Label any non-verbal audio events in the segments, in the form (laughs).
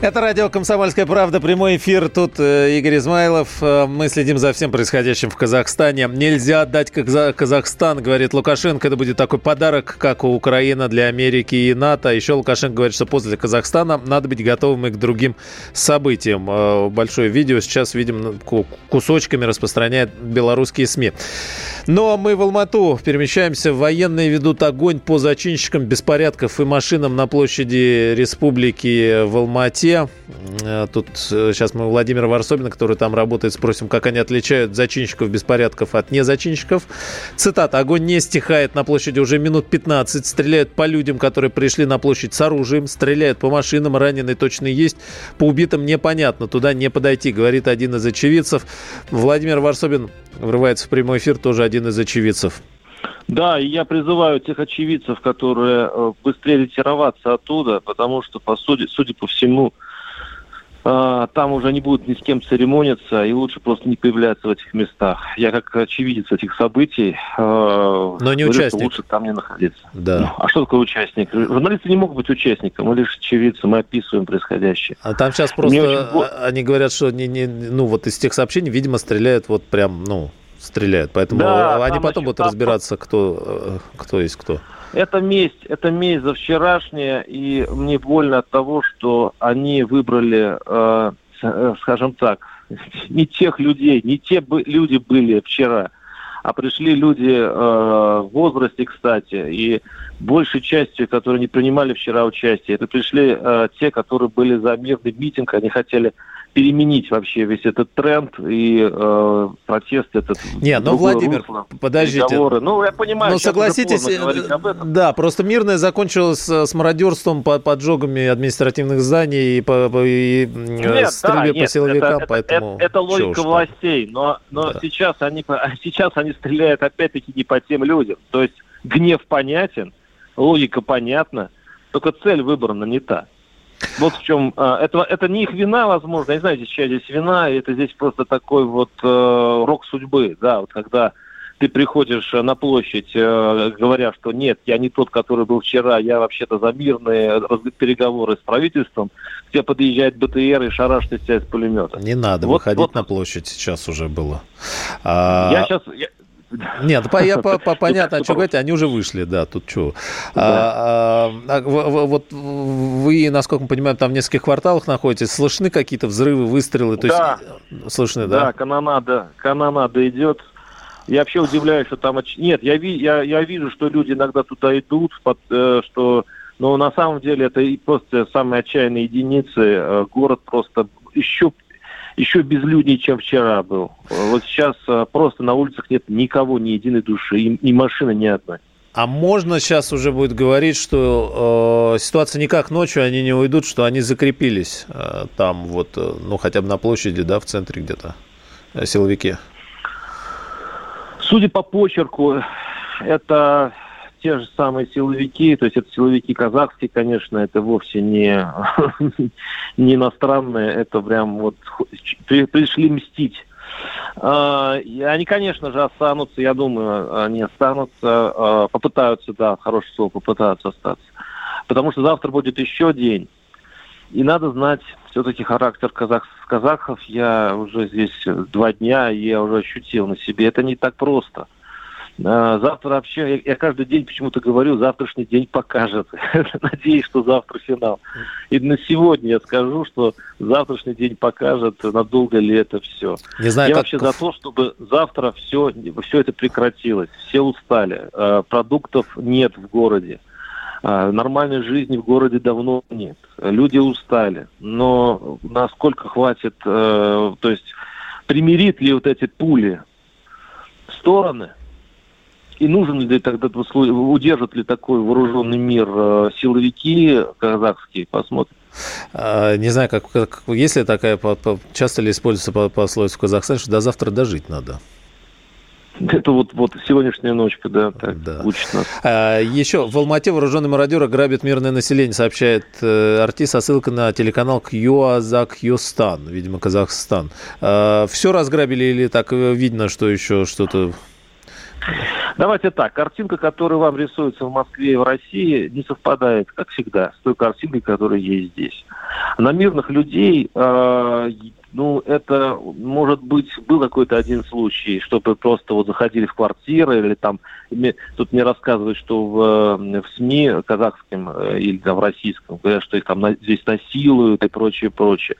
Это радио «Комсомольская правда», прямой эфир. Тут э, Игорь Измайлов. Э, мы следим за всем происходящим в Казахстане. Нельзя отдать Каза- Казахстан, говорит Лукашенко. Это будет такой подарок, как у Украины для Америки и НАТО. Еще Лукашенко говорит, что после Казахстана надо быть готовым и к другим событиям. Э, большое видео сейчас, видим, кусочками распространяет белорусские СМИ. Но мы в Алмату перемещаемся. Военные ведут огонь по зачинщикам беспорядков и машинам на площади Республики в Алмате. Э, тут сейчас мы Владимира Варсобина, который там работает, спросим, как они отличают зачинщиков беспорядков от незачинщиков. Цитата. «Огонь не стихает на площади уже минут 15. Стреляют по людям, которые пришли на площадь с оружием. Стреляют по машинам. Раненые точно есть. По убитым непонятно. Туда не подойти», говорит один из очевидцев. Владимир Варсобин врывается в прямой эфир, тоже один из очевидцев. Да, и я призываю тех очевидцев, которые э, быстрее ретироваться оттуда, потому что, по сути, судя по всему, э, там уже не будут ни с кем церемониться, и лучше просто не появляться в этих местах. Я как очевидец этих событий, э, но не говорю, участник. лучше там не находиться. Да. Ну, а что такое участник? Журналисты не могут быть участником, мы лишь очевидцы, мы описываем происходящее. А там сейчас просто очень... они говорят, что не, не, ну вот из тех сообщений, видимо, стреляют вот прям, ну стреляют. Поэтому да, они потом будут разбираться, кто, э, кто есть кто. Это месть, это месть за вчерашнее, и мне больно от того, что они выбрали, э, э скажем так, (laughs) не тех людей, не те люди были вчера, а пришли люди э, в возрасте, кстати, и большей частью, которые не принимали вчера участие, это пришли э, те, которые были за мирный митинг, они хотели переменить вообще весь этот тренд и э, протест этот. Не, ну, Владимир, русло, подождите. Переговоры. Ну, я понимаю, ну, согласитесь, э, да, просто мирное закончилось с мародерством, поджогами административных зданий и, по, и нет, стрельбе да, по силовикам, это, поэтому... Это, это логика властей, но, но да. сейчас, они, (laughs) сейчас они стреляют опять-таки не по тем людям. То есть гнев понятен, логика понятна, только цель выбрана не та. Вот в чем а, это, это не их вина, возможно. Я не знаю, здесь чья здесь вина, это здесь просто такой вот э, рок судьбы, да, вот когда ты приходишь на площадь, э, говоря, что нет, я не тот, который был вчера, я вообще-то за мирные переговоры с правительством, к тебе подъезжает БТР и шарашит тебя из пулемета. Не надо вот, выходить вот. на площадь, сейчас уже было. А... Я сейчас, я, нет, я по, по, (laughs) понятно, что говорите, они уже вышли, да, тут что. А, а, а, вот вы, насколько мы понимаем, там в нескольких кварталах находитесь, слышны какие-то взрывы, выстрелы? То да. есть, слышны, да? Да, канонада, канонада идет. Я вообще удивляюсь, что там... Нет, я, ви... я, я вижу, что люди иногда туда идут, под, э, что... Но на самом деле это просто самые отчаянные единицы. Э, город просто еще еще безлюднее, чем вчера был. Вот сейчас э, просто на улицах нет никого, ни единой души, и, и машины ни одной. А можно сейчас уже будет говорить, что э, ситуация не как ночью, они не уйдут, что они закрепились э, там вот, э, ну хотя бы на площади, да, в центре где-то, э, силовики? Судя по почерку, это те же самые силовики, то есть это силовики казахские, конечно, это вовсе не, (laughs) не иностранные, это прям вот пришли мстить. А, они, конечно же, останутся, я думаю, они останутся, а, попытаются, да, хорошее слово, попытаются остаться. Потому что завтра будет еще день. И надо знать все-таки характер казах, казахов. Я уже здесь два дня, и я уже ощутил на себе. Это не так просто. А, завтра вообще, я, каждый день почему-то говорю, завтрашний день покажет. (laughs) Надеюсь, что завтра финал. И на сегодня я скажу, что завтрашний день покажет, надолго ли это все. Не знаю, я как... вообще за то, чтобы завтра все, все это прекратилось. Все устали. А, продуктов нет в городе. А, нормальной жизни в городе давно нет. Люди устали. Но насколько хватит, э, то есть примирит ли вот эти пули стороны, и нужен ли тогда, удержат ли такой вооруженный мир э, силовики казахские, посмотрим. А, не знаю, как, как есть ли такая, часто ли используется пословица в Казахстане, что до завтра дожить надо? Это вот, вот сегодняшняя ночка, да, так да. учит нас. А, еще в Алмате вооруженные мародеры грабят мирное население, сообщает э, артист со ссылкой на телеканал Кьюазак-Юстан, видимо, Казахстан. А, все разграбили или так видно, что еще что-то Давайте так, картинка, которая вам рисуется в Москве и в России, не совпадает, как всегда, с той картинкой, которая есть здесь. На мирных людей э, ну, это, может быть, был какой-то один случай, чтобы просто вот заходили в квартиры или там, тут мне рассказывают, что в, в СМИ казахским э, или там, в российском, говорят, что их там на, здесь насилуют и прочее, прочее.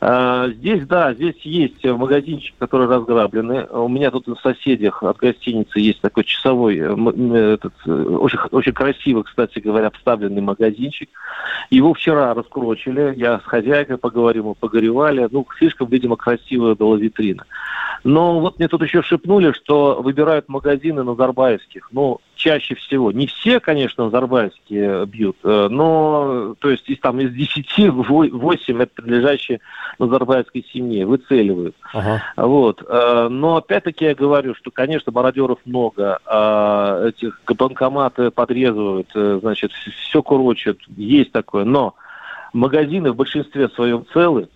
А, здесь, да, здесь есть магазинчик, который разграблены. У меня тут в соседях от гостиницы есть такой часовой, э, этот, э, очень, очень красивый, кстати говоря, обставленный магазинчик. Его вчера раскрочили, я с хозяйкой поговорил, мы погоревали. Ну, слишком, видимо, красивая была витрина. Но вот мне тут еще шепнули, что выбирают магазины назарбаевских. Ну, чаще всего. Не все, конечно, назарбаевские бьют, э, но, то есть, из, там, из 10, 8 это принадлежащие назарбаевской семье, выцеливают. Ага. Вот. Э, но, опять-таки, я говорю, что, конечно, мародеров много, а этих банкоматы подрезывают, э, значит, все курочат, есть такое, но магазины в большинстве своем целы,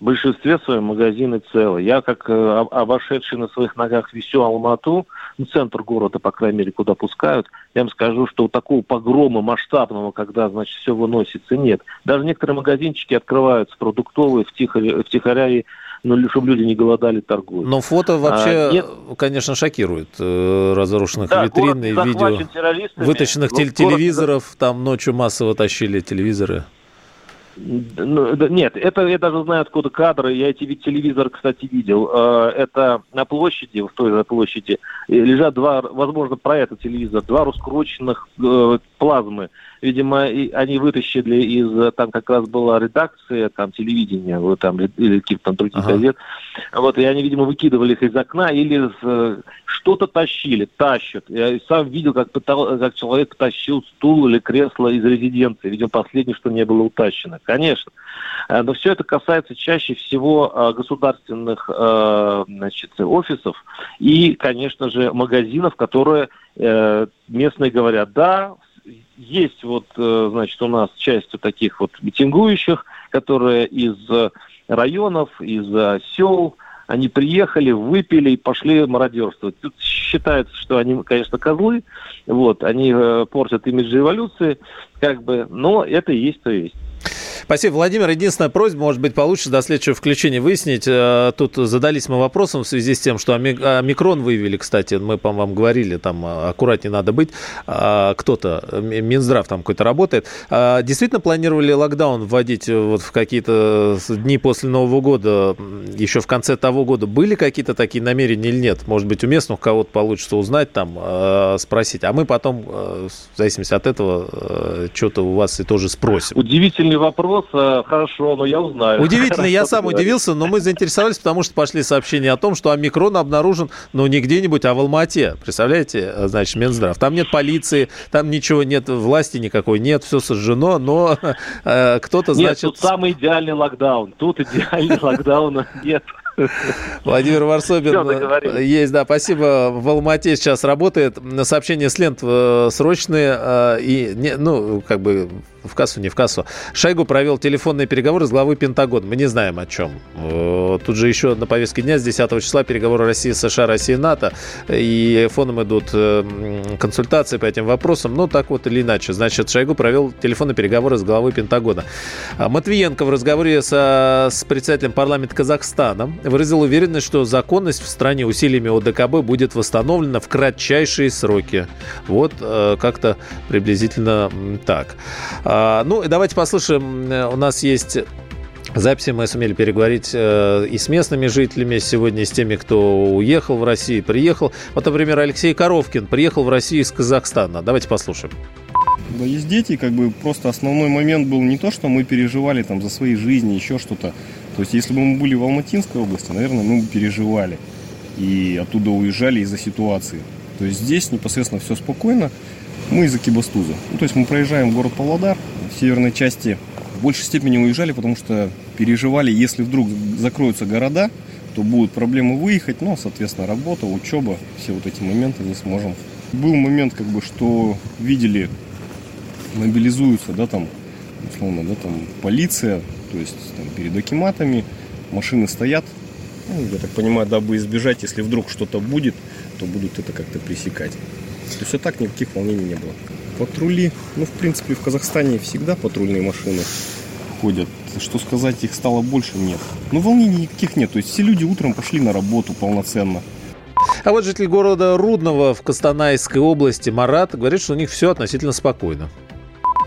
в большинстве своем магазины целы. Я, как э, обошедший на своих ногах всю Алмату, ну, центр города, по крайней мере, куда пускают, я вам скажу, что такого погрома масштабного, когда, значит, все выносится, нет. Даже некоторые магазинчики открываются продуктовые, втихаря, втихаря и ну, чтобы люди не голодали, торгуют. Но фото вообще, а, нет... конечно, шокирует. Э, разрушенных да, витрин и видео. Вытащенных ну, телевизоров, город... там ночью массово тащили телевизоры. Ну, нет, это я даже знаю, откуда кадры. Я эти телевизор, кстати, видел. Э, это на площади, в той же площади, лежат два, возможно, про этот телевизор, два раскрученных э, плазмы видимо, они вытащили из, там как раз была редакция, там телевидения, вот там, или каких-то там других ага. газет, вот, и они, видимо, выкидывали их из окна или что-то тащили, тащат. Я сам видел, как, пытал, как человек тащил стул или кресло из резиденции, видимо, последнее, что не было утащено. Конечно. Э, но все это касается чаще всего э, государственных э, значит, офисов и, конечно же, магазинов, которые местные говорят, да, есть вот, э, значит, у нас часть таких вот митингующих, которые из районов, из сел, они приехали, выпили и пошли мародерствовать. Тут считается, что они, конечно, козлы, вот, они э, портят имидж революции, как бы, но это и есть то есть. Спасибо, Владимир. Единственная просьба, может быть, получится до следующего включения выяснить. Э, тут задались мы вопросом в связи с тем, что омикрон выявили, кстати, мы, по вам говорили, там э, аккуратнее надо быть. А, кто-то, Минздрав там какой-то работает. А, действительно планировали локдаун вводить вот в какие-то дни после Нового года, еще в конце того года? Были какие-то такие намерения или нет? Может быть, у местных кого-то получится узнать, там, э, спросить. А мы потом, в зависимости от этого, что-то у вас и тоже спросим. Удивительный вопрос вопрос, хорошо, но я узнаю. Удивительно, я сам удивился, но мы заинтересовались, потому что пошли сообщения о том, что омикрон обнаружен, ну, не где-нибудь, а в Алмате. Представляете, значит, Минздрав. Там нет полиции, там ничего нет, власти никакой нет, все сожжено, но э, кто-то, значит... Нет, тут самый идеальный локдаун. Тут идеальный локдауна нет. Владимир Варсобин э, есть, да, спасибо. В Алмате сейчас работает. Сообщение с лент э, срочные э, и, ну, как бы в кассу, не в кассу. Шойгу провел телефонные переговоры с главой Пентагона. Мы не знаем о чем. Тут же еще на повестке дня с 10 числа переговоры России, США, России, НАТО. И фоном идут консультации по этим вопросам. Ну, так вот или иначе. Значит, Шойгу провел телефонные переговоры с главой Пентагона. А Матвиенко в разговоре со, с председателем парламента Казахстана выразил уверенность, что законность в стране усилиями ОДКБ будет восстановлена в кратчайшие сроки. Вот э, как-то приблизительно так. А, ну, давайте послушаем. У нас есть Записи мы сумели переговорить э, и с местными жителями сегодня, и с теми, кто уехал в Россию, приехал. Вот, например, Алексей Коровкин приехал в Россию из Казахстана. Давайте послушаем. Да, есть дети, как бы просто основной момент был не то, что мы переживали там за свои жизни, еще что-то. То есть, если бы мы были в Алматинской области, наверное, мы бы переживали и оттуда уезжали из-за ситуации. То есть здесь непосредственно все спокойно. Мы из Акибастуза. Ну, то есть мы проезжаем город Павлодар, в северной части в большей степени уезжали, потому что переживали, если вдруг закроются города, то будут проблемы выехать, но, соответственно, работа, учеба, все вот эти моменты не сможем. Был момент, как бы, что видели, мобилизуются, да, там, условно, да, там, полиция, то есть там, перед акиматами, машины стоят, ну, я так понимаю, дабы избежать, если вдруг что-то будет, то будут это как-то пресекать. То есть, а так никаких волнений не было. Патрули, ну, в принципе, в Казахстане всегда патрульные машины ходят. Что сказать, их стало больше, нет. Но волнений никаких нет. То есть все люди утром пошли на работу полноценно. А вот житель города Рудного в Костанайской области Марат говорит, что у них все относительно спокойно.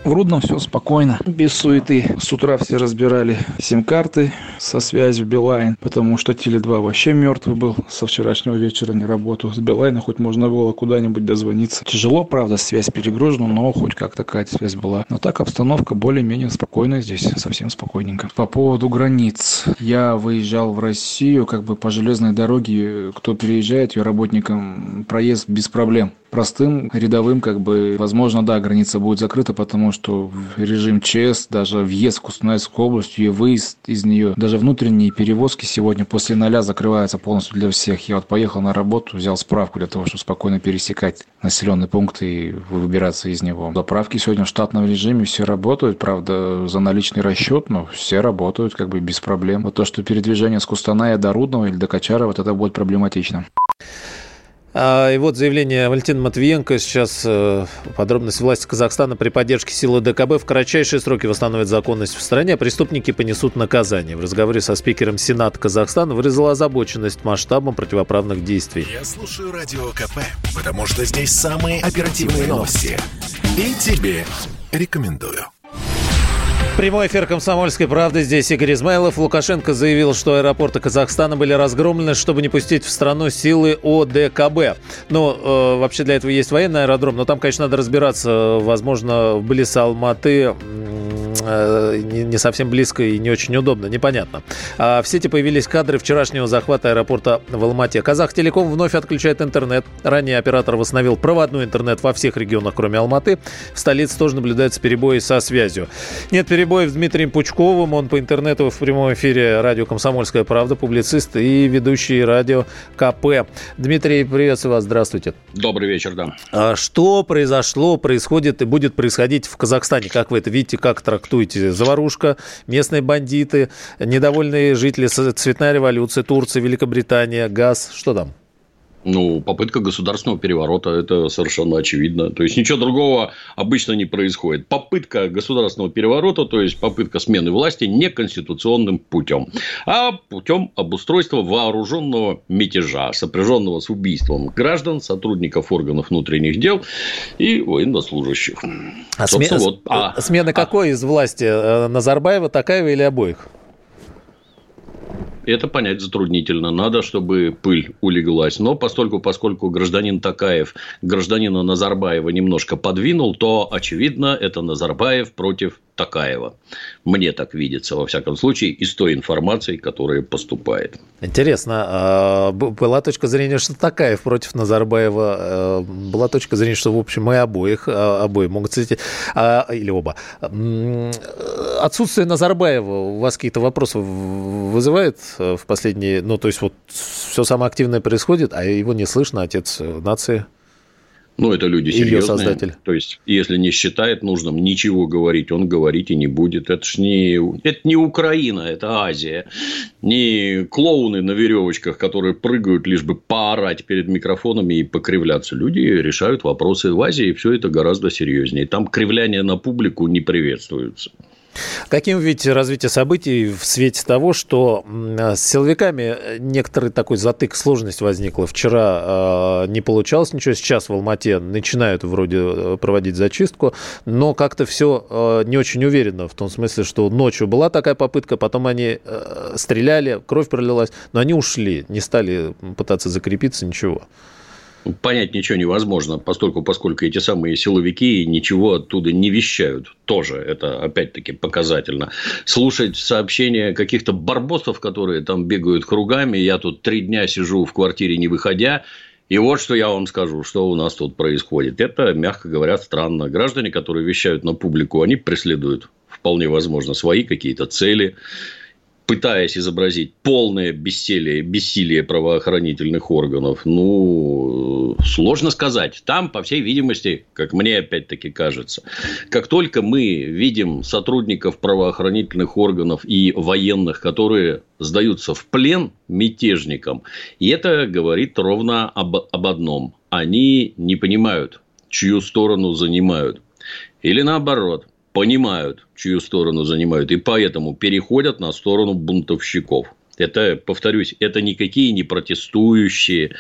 В Рудном все спокойно, без суеты. С утра все разбирали сим-карты со связью Билайн, потому что Теле2 вообще мертвый был со вчерашнего вечера, не работал. С Билайна хоть можно было куда-нибудь дозвониться. Тяжело, правда, связь перегружена, но хоть как-то какая-то связь была. Но так обстановка более-менее спокойная здесь, совсем спокойненько. По поводу границ. Я выезжал в Россию как бы по железной дороге. Кто переезжает, ее работникам проезд без проблем простым рядовым, как бы, возможно, да, граница будет закрыта, потому что режим ЧС, даже въезд в Кустанайскую область и выезд из нее, даже внутренние перевозки сегодня после ноля закрываются полностью для всех. Я вот поехал на работу, взял справку для того, чтобы спокойно пересекать населенный пункт и выбираться из него. Заправки сегодня в штатном режиме все работают, правда, за наличный расчет, но все работают как бы без проблем. Вот то, что передвижение с Кустаная до Рудного или до Качара, вот это будет проблематично. А, и вот заявление Валентина Матвиенко. Сейчас э, подробности власти Казахстана при поддержке силы ДКБ в кратчайшие сроки восстановят законность в стране, а преступники понесут наказание. В разговоре со спикером Сената Казахстана выразила озабоченность масштабом противоправных действий. Я слушаю Радио КП, потому что здесь самые оперативные новости. И тебе рекомендую. Прямой эфир «Комсомольской правды». Здесь Игорь Измайлов. Лукашенко заявил, что аэропорты Казахстана были разгромлены, чтобы не пустить в страну силы ОДКБ. Ну, э, вообще для этого есть военный аэродром, но там, конечно, надо разбираться. Возможно, близ Алматы не совсем близко и не очень удобно, непонятно. А в сети появились кадры вчерашнего захвата аэропорта в Алмате. Казах Телеком вновь отключает интернет. Ранее оператор восстановил проводной интернет во всех регионах, кроме Алматы. В столице тоже наблюдаются перебои со связью. Нет перебоев с Дмитрием Пучковым. Он по интернету в прямом эфире радио «Комсомольская правда», публицист и ведущий радио КП. Дмитрий, приветствую вас. Здравствуйте. Добрый вечер, да. А что произошло, происходит и будет происходить в Казахстане? Как вы это видите, как трактуете? Трактуете? Заварушка, местные бандиты, недовольные жители, цветная революция, Турция, Великобритания, газ. Что там? Ну, попытка государственного переворота, это совершенно очевидно. То есть, ничего другого обычно не происходит. Попытка государственного переворота, то есть, попытка смены власти не конституционным путем, а путем обустройства вооруженного мятежа, сопряженного с убийством граждан, сотрудников органов внутренних дел и военнослужащих. А, сме... вот, а... смена а... какой из власти? Э, Назарбаева, Такаева или обоих? Это понять затруднительно. Надо, чтобы пыль улеглась. Но поскольку, поскольку гражданин Такаев гражданина Назарбаева немножко подвинул, то, очевидно, это Назарбаев против Такаева. Мне так видится, во всяком случае, из той информации, которая поступает. Интересно, а, была точка зрения, что Такаев против Назарбаева, э, была точка зрения, что, в общем, мы обоих, а, обои могут кстати, или оба. Отсутствие Назарбаева у вас какие-то вопросы вызывает в последние, ну, то есть вот все самое активное происходит, а его не слышно, отец нации? Ну, это люди серьезные. создатель. То есть, если не считает нужным ничего говорить, он говорить и не будет. Это ж не, это не Украина, это Азия. Не клоуны на веревочках, которые прыгают лишь бы поорать перед микрофонами и покривляться. Люди решают вопросы в Азии, и все это гораздо серьезнее. Там кривляние на публику не приветствуются. Каким видите развитие событий в свете того, что с силовиками некоторый такой затык, сложность возникла? Вчера э, не получалось ничего, сейчас в Алмате начинают вроде э, проводить зачистку, но как-то все э, не очень уверенно, в том смысле, что ночью была такая попытка, потом они э, стреляли, кровь пролилась, но они ушли, не стали пытаться закрепиться, ничего понять ничего невозможно, поскольку, поскольку эти самые силовики ничего оттуда не вещают. Тоже это, опять-таки, показательно. Слушать сообщения каких-то барбосов, которые там бегают кругами, я тут три дня сижу в квартире не выходя, и вот что я вам скажу, что у нас тут происходит. Это, мягко говоря, странно. Граждане, которые вещают на публику, они преследуют, вполне возможно, свои какие-то цели пытаясь изобразить полное бессилие, бессилие правоохранительных органов, ну, сложно сказать. Там, по всей видимости, как мне опять-таки кажется, как только мы видим сотрудников правоохранительных органов и военных, которые сдаются в плен мятежникам, и это говорит ровно об, об одном. Они не понимают, чью сторону занимают. Или наоборот – понимают, чью сторону занимают, и поэтому переходят на сторону бунтовщиков. Это, повторюсь, это никакие не протестующие,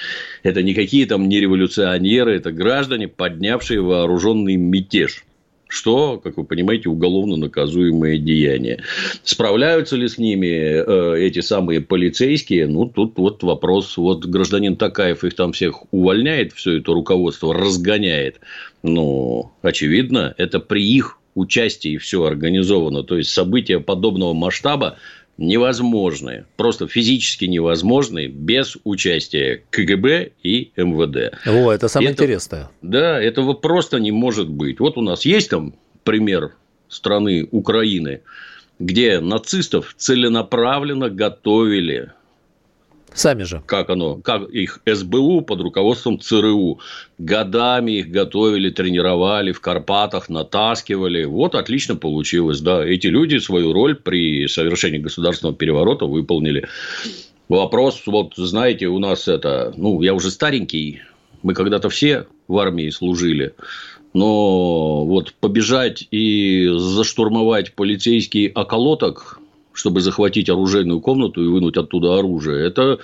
это никакие там не революционеры, это граждане, поднявшие вооруженный мятеж. Что, как вы понимаете, уголовно наказуемое деяние. Справляются ли с ними э, эти самые полицейские? Ну, тут вот вопрос. Вот гражданин Такаев их там всех увольняет, все это руководство разгоняет. Ну, очевидно, это при их участии все организовано. То есть события подобного масштаба невозможны, просто физически невозможны без участия КГБ и МВД. О, это самое это, интересное. Да, этого просто не может быть. Вот у нас есть там пример страны Украины, где нацистов целенаправленно готовили Сами же. Как оно? Как их СБУ под руководством ЦРУ. Годами их готовили, тренировали, в Карпатах натаскивали. Вот отлично получилось. Да, эти люди свою роль при совершении государственного переворота выполнили. Вопрос, вот знаете, у нас это, ну, я уже старенький, мы когда-то все в армии служили, но вот побежать и заштурмовать полицейский околоток чтобы захватить оружейную комнату и вынуть оттуда оружие, это,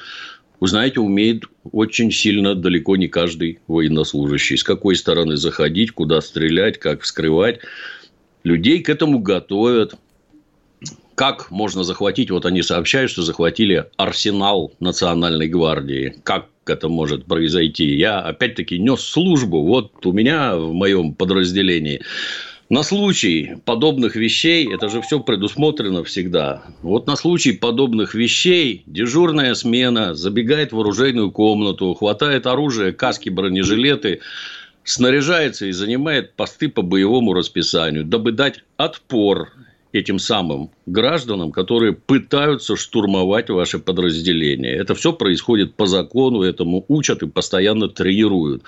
вы знаете, умеет очень сильно далеко не каждый военнослужащий. С какой стороны заходить, куда стрелять, как вскрывать. Людей к этому готовят. Как можно захватить? Вот они сообщают, что захватили арсенал Национальной гвардии. Как это может произойти? Я, опять-таки, нес службу. Вот у меня в моем подразделении на случай подобных вещей, это же все предусмотрено всегда. Вот на случай подобных вещей дежурная смена забегает в оружейную комнату, хватает оружие, каски, бронежилеты, снаряжается и занимает посты по боевому расписанию, дабы дать отпор этим самым гражданам, которые пытаются штурмовать ваше подразделение. Это все происходит по закону, этому учат и постоянно тренируют.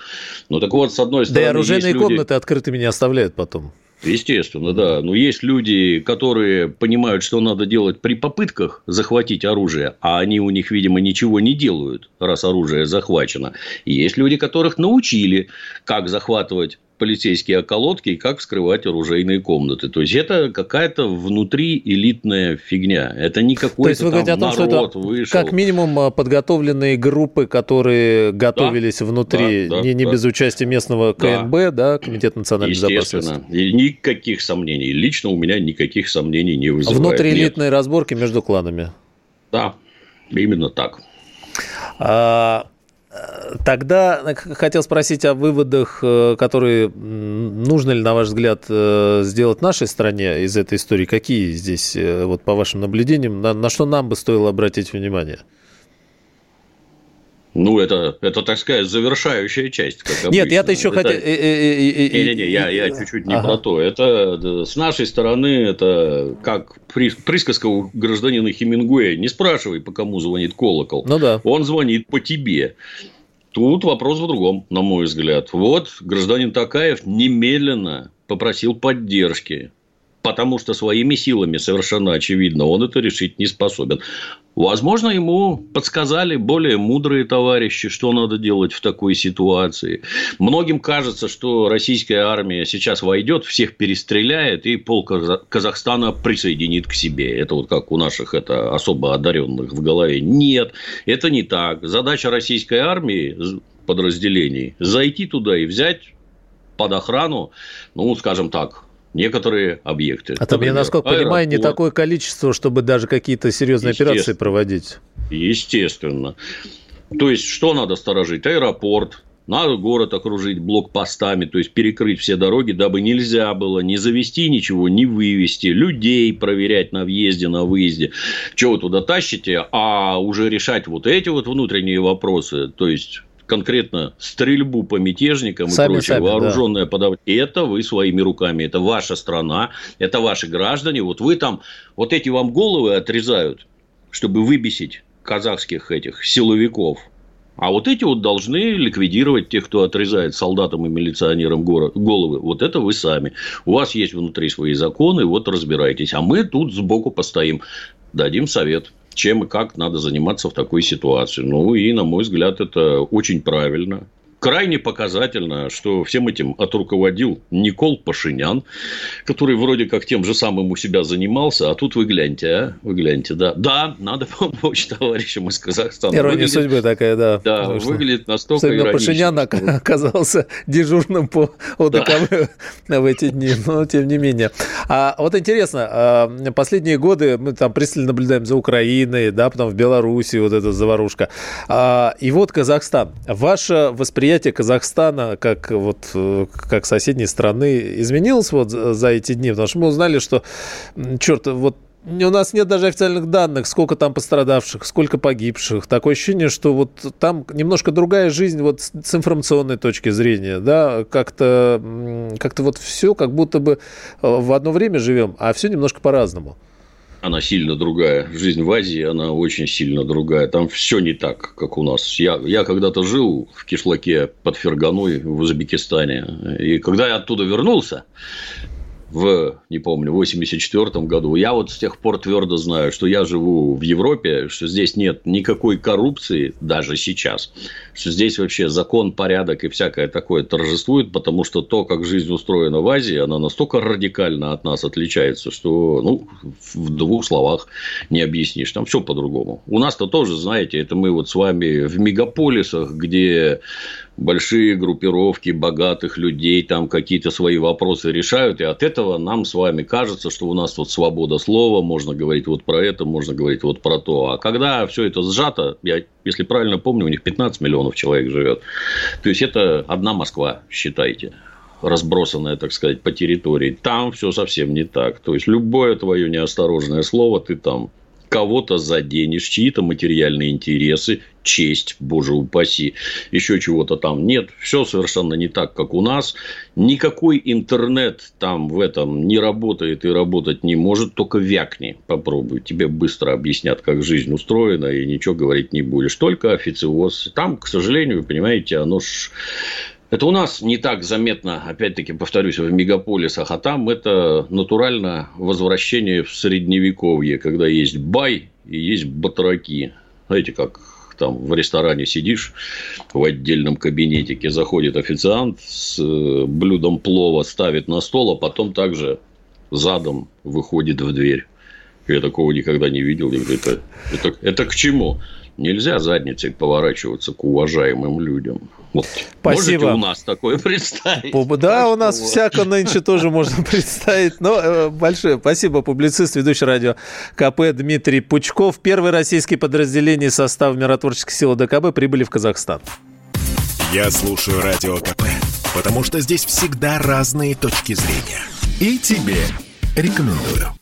Ну так вот, с одной стороны... Да и оружейные люди... комнаты открытыми не оставляют потом. Естественно, да. Но есть люди, которые понимают, что надо делать при попытках захватить оружие, а они у них, видимо, ничего не делают, раз оружие захвачено. Есть люди, которых научили, как захватывать полицейские околотки и как вскрывать оружейные комнаты. То есть это какая-то внутри элитная фигня. Это не какой-то То есть вы говорите о том, что это вышел. как минимум а, подготовленные группы, которые готовились да, внутри, да, да, не, не да. без участия местного КНБ, да, да Комитет национальной безопасности. И никаких сомнений. Лично у меня никаких сомнений не вызывает. Внутриэлитные разборки между кланами. Да, именно так. А, Тогда хотел спросить о выводах, э, которые нужно ли, на ваш взгляд, э, сделать нашей стране из этой истории. Какие здесь, э, вот по вашим наблюдениям, на, на что нам бы стоило обратить внимание? Ну, это, это, так сказать, завершающая часть. Как обычно. Нет, я-то еще хотел... Не-не-не, я, я чуть-чуть не ага. про то. Это с нашей стороны, это как присказка у гражданина Хемингуэя. Не спрашивай, по кому звонит колокол. Ну да. Он звонит по тебе. Тут вопрос в другом, на мой взгляд. Вот гражданин Такаев немедленно попросил поддержки потому что своими силами, совершенно очевидно, он это решить не способен. Возможно, ему подсказали более мудрые товарищи, что надо делать в такой ситуации. Многим кажется, что российская армия сейчас войдет, всех перестреляет и пол Казахстана присоединит к себе. Это вот как у наших это особо одаренных в голове. Нет, это не так. Задача российской армии подразделений зайти туда и взять под охрану, ну, скажем так, некоторые объекты. А там, я насколько аэропорт. понимаю, не такое количество, чтобы даже какие-то серьезные операции проводить. Естественно. То есть, что надо сторожить? Аэропорт, надо город окружить блокпостами, то есть перекрыть все дороги, дабы нельзя было не завести ничего, не вывести, людей проверять на въезде, на выезде. Чего вы туда тащите, а уже решать вот эти вот внутренние вопросы, то есть конкретно стрельбу по мятежникам сами, и прочее, сами, вооруженное да. подавление, это вы своими руками, это ваша страна, это ваши граждане, вот вы там, вот эти вам головы отрезают, чтобы выбесить казахских этих силовиков. А вот эти вот должны ликвидировать тех, кто отрезает солдатам и милиционерам головы. Вот это вы сами. У вас есть внутри свои законы, вот разбирайтесь. А мы тут сбоку постоим, дадим совет чем и как надо заниматься в такой ситуации. Ну, и, на мой взгляд, это очень правильно крайне показательно, что всем этим отруководил Никол Пашинян, который вроде как тем же самым у себя занимался, а тут вы гляньте, а? Вы гляньте, да. Да, надо помочь товарищам из Казахстана. Ирония выглядит, судьбы такая, да. Да, конечно. выглядит настолько Особенно Пашинян оказался дежурным по ОДКБ да. в эти дни, но тем не менее. А вот интересно, а, последние годы мы там пристально наблюдаем за Украиной, да, потом в Беларуси вот эта заварушка. А, и вот Казахстан. Ваше восприятие восприятие Казахстана как, вот, э, как соседней страны изменилось вот за эти дни? Потому что мы узнали, что, черт, вот у нас нет даже официальных данных, сколько там пострадавших, сколько погибших. Такое ощущение, что вот там немножко другая жизнь вот с информационной точки зрения, да, как-то как вот все, как будто бы э, в одно время живем, а все немножко по-разному она сильно другая. Жизнь в Азии, она очень сильно другая. Там все не так, как у нас. Я, я когда-то жил в кишлаке под Ферганой в Узбекистане. И когда я оттуда вернулся, в, не помню, 84 году. Я вот с тех пор твердо знаю, что я живу в Европе, что здесь нет никакой коррупции даже сейчас, что здесь вообще закон, порядок и всякое такое торжествует, потому что то, как жизнь устроена в Азии, она настолько радикально от нас отличается, что ну, в двух словах не объяснишь. Там все по-другому. У нас-то тоже, знаете, это мы вот с вами в мегаполисах, где большие группировки богатых людей там какие-то свои вопросы решают, и от этого нам с вами кажется, что у нас тут свобода слова, можно говорить вот про это, можно говорить вот про то. А когда все это сжато, я, если правильно помню, у них 15 миллионов человек живет. То есть, это одна Москва, считайте разбросанная, так сказать, по территории. Там все совсем не так. То есть, любое твое неосторожное слово ты там кого-то заденешь, чьи-то материальные интересы, честь, боже упаси, еще чего-то там. Нет, все совершенно не так, как у нас. Никакой интернет там в этом не работает и работать не может, только вякни, попробуй. Тебе быстро объяснят, как жизнь устроена, и ничего говорить не будешь. Только официоз. Там, к сожалению, понимаете, оно ж это у нас не так заметно, опять-таки, повторюсь, в мегаполисах, а там это натурально возвращение в средневековье, когда есть бай и есть батраки. Знаете, как там в ресторане сидишь в отдельном кабинетике, заходит официант с э, блюдом плова, ставит на стол, а потом также задом выходит в дверь. Я такого никогда не видел. Я говорю, это, это, это к чему? Нельзя задницей поворачиваться к уважаемым людям. Вот. Спасибо. Можете у нас такое представить? Да, у нас всяко нынче тоже можно (laughs) представить. Но э, большое спасибо. Публицист, ведущий радио КП Дмитрий Пучков. Первое российское подразделение состава миротворческой силы ДКБ прибыли в Казахстан. Я слушаю радио КП, потому что здесь всегда разные точки зрения. И тебе рекомендую.